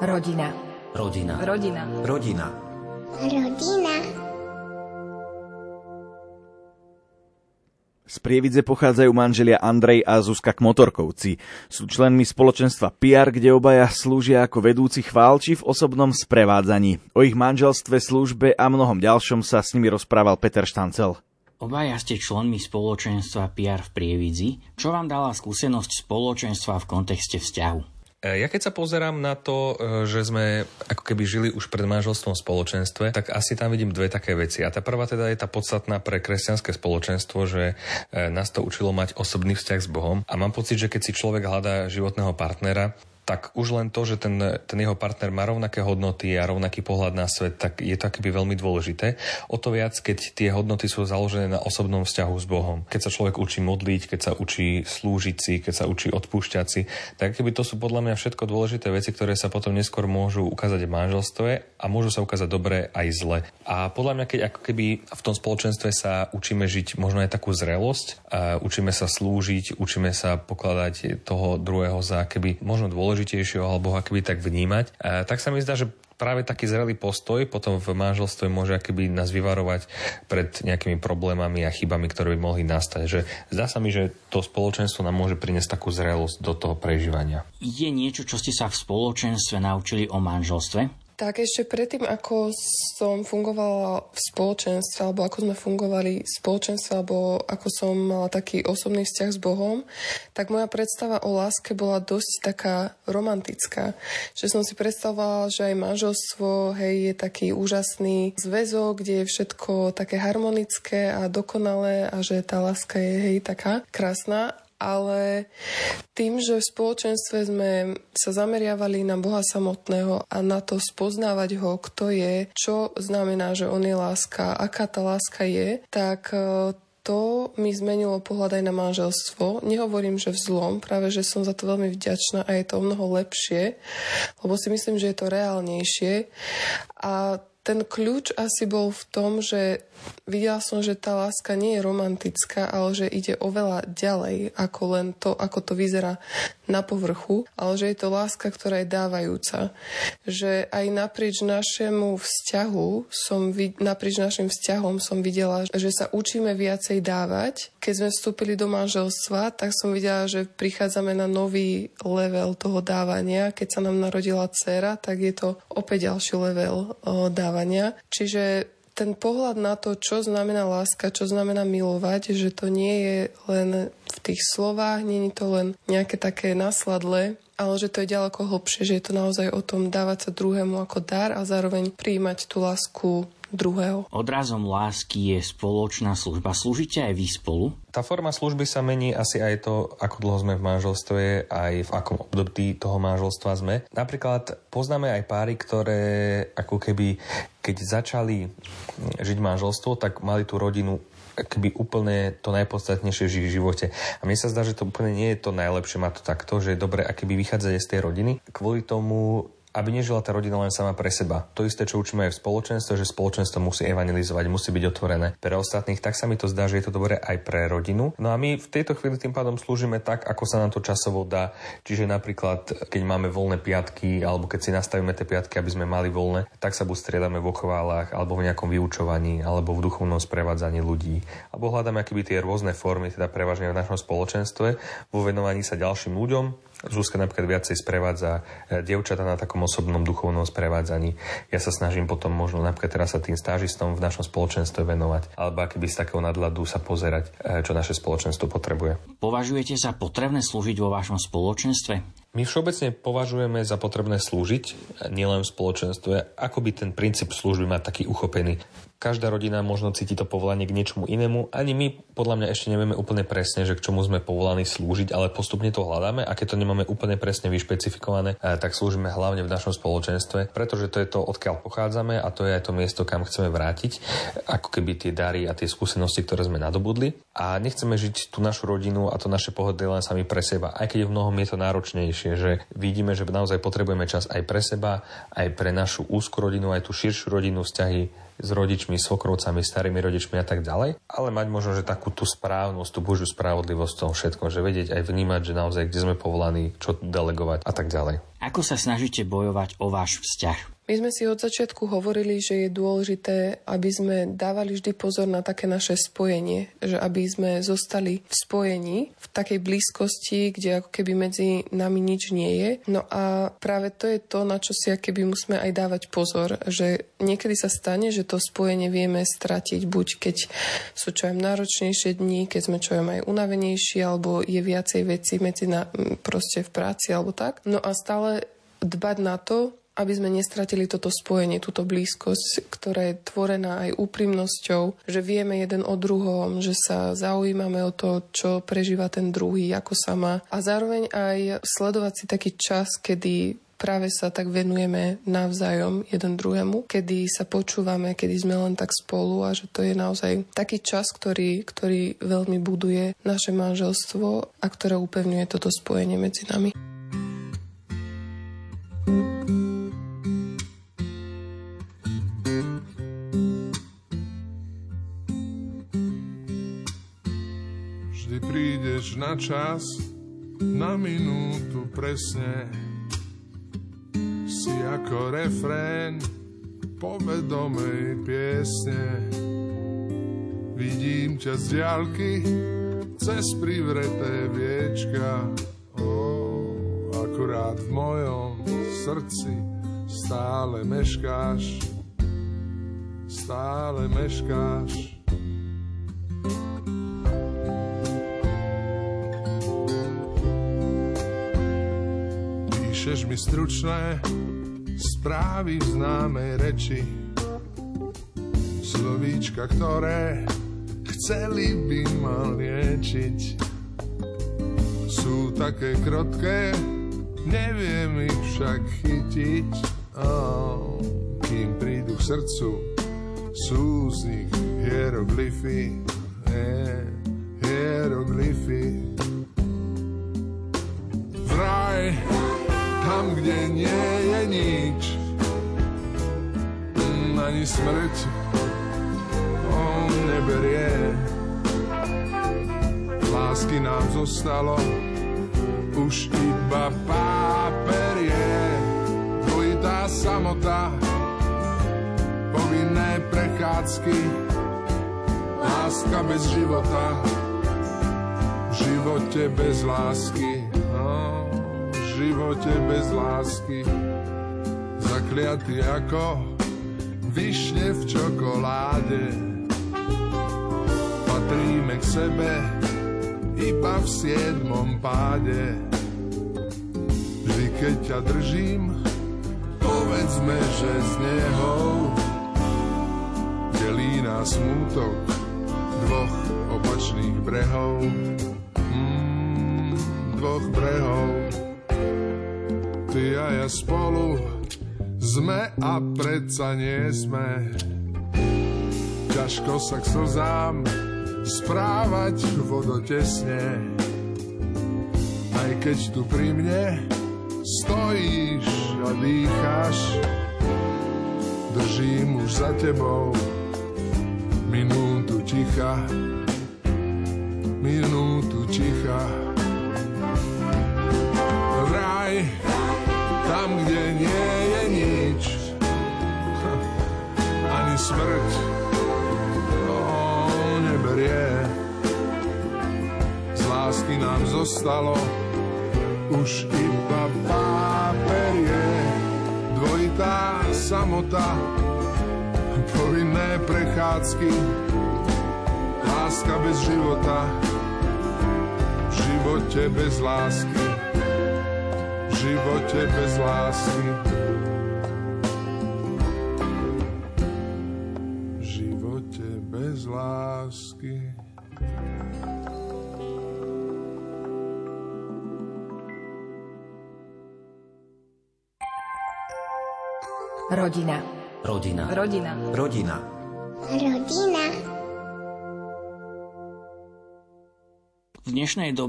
Rodina. Rodina. Rodina. Rodina. Rodina. Z Prievidze pochádzajú manželia Andrej a Zuzka Kmotorkovci. Sú členmi spoločenstva PR, kde obaja slúžia ako vedúci chválči v osobnom sprevádzaní. O ich manželstve, službe a mnohom ďalšom sa s nimi rozprával Peter Štancel. Obaja ste členmi spoločenstva PR v Prievidzi. Čo vám dala skúsenosť spoločenstva v kontexte vzťahu? E, ja keď sa pozerám na to, e, že sme ako keby žili už pred manželstvom spoločenstve, tak asi tam vidím dve také veci. A tá prvá teda je tá podstatná pre kresťanské spoločenstvo, že e, nás to učilo mať osobný vzťah s Bohom. A mám pocit, že keď si človek hľadá životného partnera, tak už len to, že ten, ten jeho partner má rovnaké hodnoty a rovnaký pohľad na svet, tak je to akoby veľmi dôležité. O to viac, keď tie hodnoty sú založené na osobnom vzťahu s Bohom. Keď sa človek učí modliť, keď sa učí slúžiť si, keď sa učí odpúšťať si, tak keby to sú podľa mňa všetko dôležité veci, ktoré sa potom neskôr môžu ukázať v manželstve a môžu sa ukázať dobre aj zle. A podľa mňa, keď ako keby v tom spoločenstve sa učíme žiť možno aj takú zrelosť, učíme sa slúžiť, učíme sa pokladať toho druhého za keby možno dôležité dôležitejšieho alebo akoby tak vnímať, tak sa mi zdá, že práve taký zrelý postoj potom v manželstve môže akoby nás vyvarovať pred nejakými problémami a chybami, ktoré by mohli nastať. Že zdá sa mi, že to spoločenstvo nám môže priniesť takú zrelosť do toho prežívania. Je niečo, čo ste sa v spoločenstve naučili o manželstve? Tak ešte predtým, ako som fungovala v spoločenstve, alebo ako sme fungovali v spoločenstve, alebo ako som mala taký osobný vzťah s Bohom, tak moja predstava o láske bola dosť taká romantická. Že som si predstavovala, že aj manželstvo hej, je taký úžasný zväzok, kde je všetko také harmonické a dokonalé a že tá láska je hej, taká krásna ale tým, že v spoločenstve sme sa zameriavali na Boha samotného a na to spoznávať ho, kto je, čo znamená, že on je láska, aká tá láska je, tak e, to mi zmenilo pohľad aj na manželstvo. Nehovorím, že v zlom, práve že som za to veľmi vďačná a je to o mnoho lepšie, lebo si myslím, že je to reálnejšie. A ten kľúč asi bol v tom, že videla som, že tá láska nie je romantická, ale že ide oveľa ďalej ako len to, ako to vyzerá na povrchu, ale že je to láska, ktorá je dávajúca. Že aj naprieč našemu vzťahu som, naprieč našim vzťahom som videla, že sa učíme viacej dávať. Keď sme vstúpili do manželstva, tak som videla, že prichádzame na nový level toho dávania. Keď sa nám narodila dcera, tak je to opäť ďalší level o, dávania. Čiže ten pohľad na to, čo znamená láska, čo znamená milovať, že to nie je len v tých slovách, nie je to len nejaké také nasladle, ale že to je ďaleko hlbšie, že je to naozaj o tom dávať sa druhému ako dar a zároveň príjmať tú lásku druhého. Odrazom lásky je spoločná služba. Slúžite aj vy spolu? Tá forma služby sa mení asi aj to, ako dlho sme v manželstve, aj v akom období toho manželstva sme. Napríklad poznáme aj páry, ktoré ako keby, keď začali žiť manželstvo, tak mali tú rodinu keby úplne to najpodstatnejšie v živote. A mne sa zdá, že to úplne nie je to najlepšie, má to takto, že je dobre, aké by vychádzať z tej rodiny. Kvôli tomu aby nežila tá rodina len sama pre seba. To isté, čo učíme aj v spoločenstve, že spoločenstvo musí evangelizovať, musí byť otvorené pre ostatných, tak sa mi to zdá, že je to dobré aj pre rodinu. No a my v tejto chvíli tým pádom slúžime tak, ako sa nám to časovo dá. Čiže napríklad, keď máme voľné piatky, alebo keď si nastavíme tie piatky, aby sme mali voľné, tak sa buď striedame v ochválach, alebo v nejakom vyučovaní, alebo v duchovnom sprevádzaní ľudí. Alebo hľadáme akéby tie rôzne formy, teda prevažne v našom spoločenstve, vo venovaní sa ďalším ľuďom, Zuzka napríklad viacej sprevádza e, dievčata na takom osobnom duchovnom sprevádzaní. Ja sa snažím potom možno napríklad teraz sa tým stážistom v našom spoločenstve venovať, alebo akýby z takého nadhľadu sa pozerať, e, čo naše spoločenstvo potrebuje. Považujete za potrebné slúžiť vo vašom spoločenstve? My všeobecne považujeme za potrebné slúžiť, e, nielen v spoločenstve, ako by ten princíp služby má taký uchopený. Každá rodina možno cíti to povolanie k niečomu inému. Ani my podľa mňa ešte nevieme úplne presne, že k čomu sme povolaní slúžiť, ale postupne to hľadáme a keď to nemáme úplne presne vyšpecifikované, eh, tak slúžime hlavne v našom spoločenstve, pretože to je to, odkiaľ pochádzame a to je aj to miesto, kam chceme vrátiť, ako keby tie dary a tie skúsenosti, ktoré sme nadobudli. A nechceme žiť tú našu rodinu a to naše pohodlie len sami pre seba, aj keď v mnohom je to náročnejšie, že vidíme, že naozaj potrebujeme čas aj pre seba, aj pre našu úzku rodinu, aj tú širšiu rodinu, vzťahy s rodičmi, svokrovcami, starými rodičmi a tak ďalej, ale mať možno, že takú tú správnosť, tú božiu spravodlivosť v tom všetkom, že vedieť aj vnímať, že naozaj kde sme povolaní, čo delegovať a tak ďalej. Ako sa snažíte bojovať o váš vzťah? My sme si od začiatku hovorili, že je dôležité, aby sme dávali vždy pozor na také naše spojenie, že aby sme zostali v spojení, v takej blízkosti, kde ako keby medzi nami nič nie je. No a práve to je to, na čo si keby musíme aj dávať pozor, že niekedy sa stane, že to spojenie vieme stratiť, buď keď sú čo aj náročnejšie dni, keď sme čo aj unavenejší, alebo je viacej veci medzi na, proste v práci alebo tak. No a stále dbať na to, aby sme nestratili toto spojenie, túto blízkosť, ktorá je tvorená aj úprimnosťou, že vieme jeden o druhom, že sa zaujímame o to, čo prežíva ten druhý, ako sa má. A zároveň aj sledovať si taký čas, kedy práve sa tak venujeme navzájom jeden druhému, kedy sa počúvame, kedy sme len tak spolu a že to je naozaj taký čas, ktorý, ktorý veľmi buduje naše manželstvo a ktoré upevňuje toto spojenie medzi nami. Prídeš na čas, na minútu presne. Si ako refrén povedomej piesne. Vidím ťa z diálky, cez privreté viečka. Oh, akurát v mojom srdci stále meškáš, stále meškáš. Píšeš mi stručné správy v známej reči. Slovíčka, ktoré chceli by ma liečiť. Sú také krotké, neviem ich však chytiť. Oh, Kým prídu k srdcu, sú z nich hieroglyfy eh, Hieroglyfy Vraj tam, kde nie je nič. Ani smrť on neberie. Lásky nám zostalo už iba páperie. Dvojitá samota, prechádzky, láska bez života, v živote bez lásky. Živote bez lásky. Zakliatý ako vyšne v čokoláde. Patríme k sebe iba v siedmom páde. Vždy keď ťa držím povedzme, že z neho delí nás smútok dvoch opačných brehov mm, dvoch brehov ty a ja spolu sme a predsa nie sme. Ťažko sa k slzám správať vodotesne. Aj keď tu pri mne stojíš a dýcháš, držím už za tebou minútu ticha, minútu ticha. Vraj, tam, kde nie je nič, ani smrť to neberie. Z lásky nám zostalo už iba páperie, dvojitá samota, povinné prechádzky, láska bez života, v živote bez lásky živote bez lásky. V živote bez lásky. Rodina. Rodina. Rodina. Rodina. Rodina. V dnešnej dobe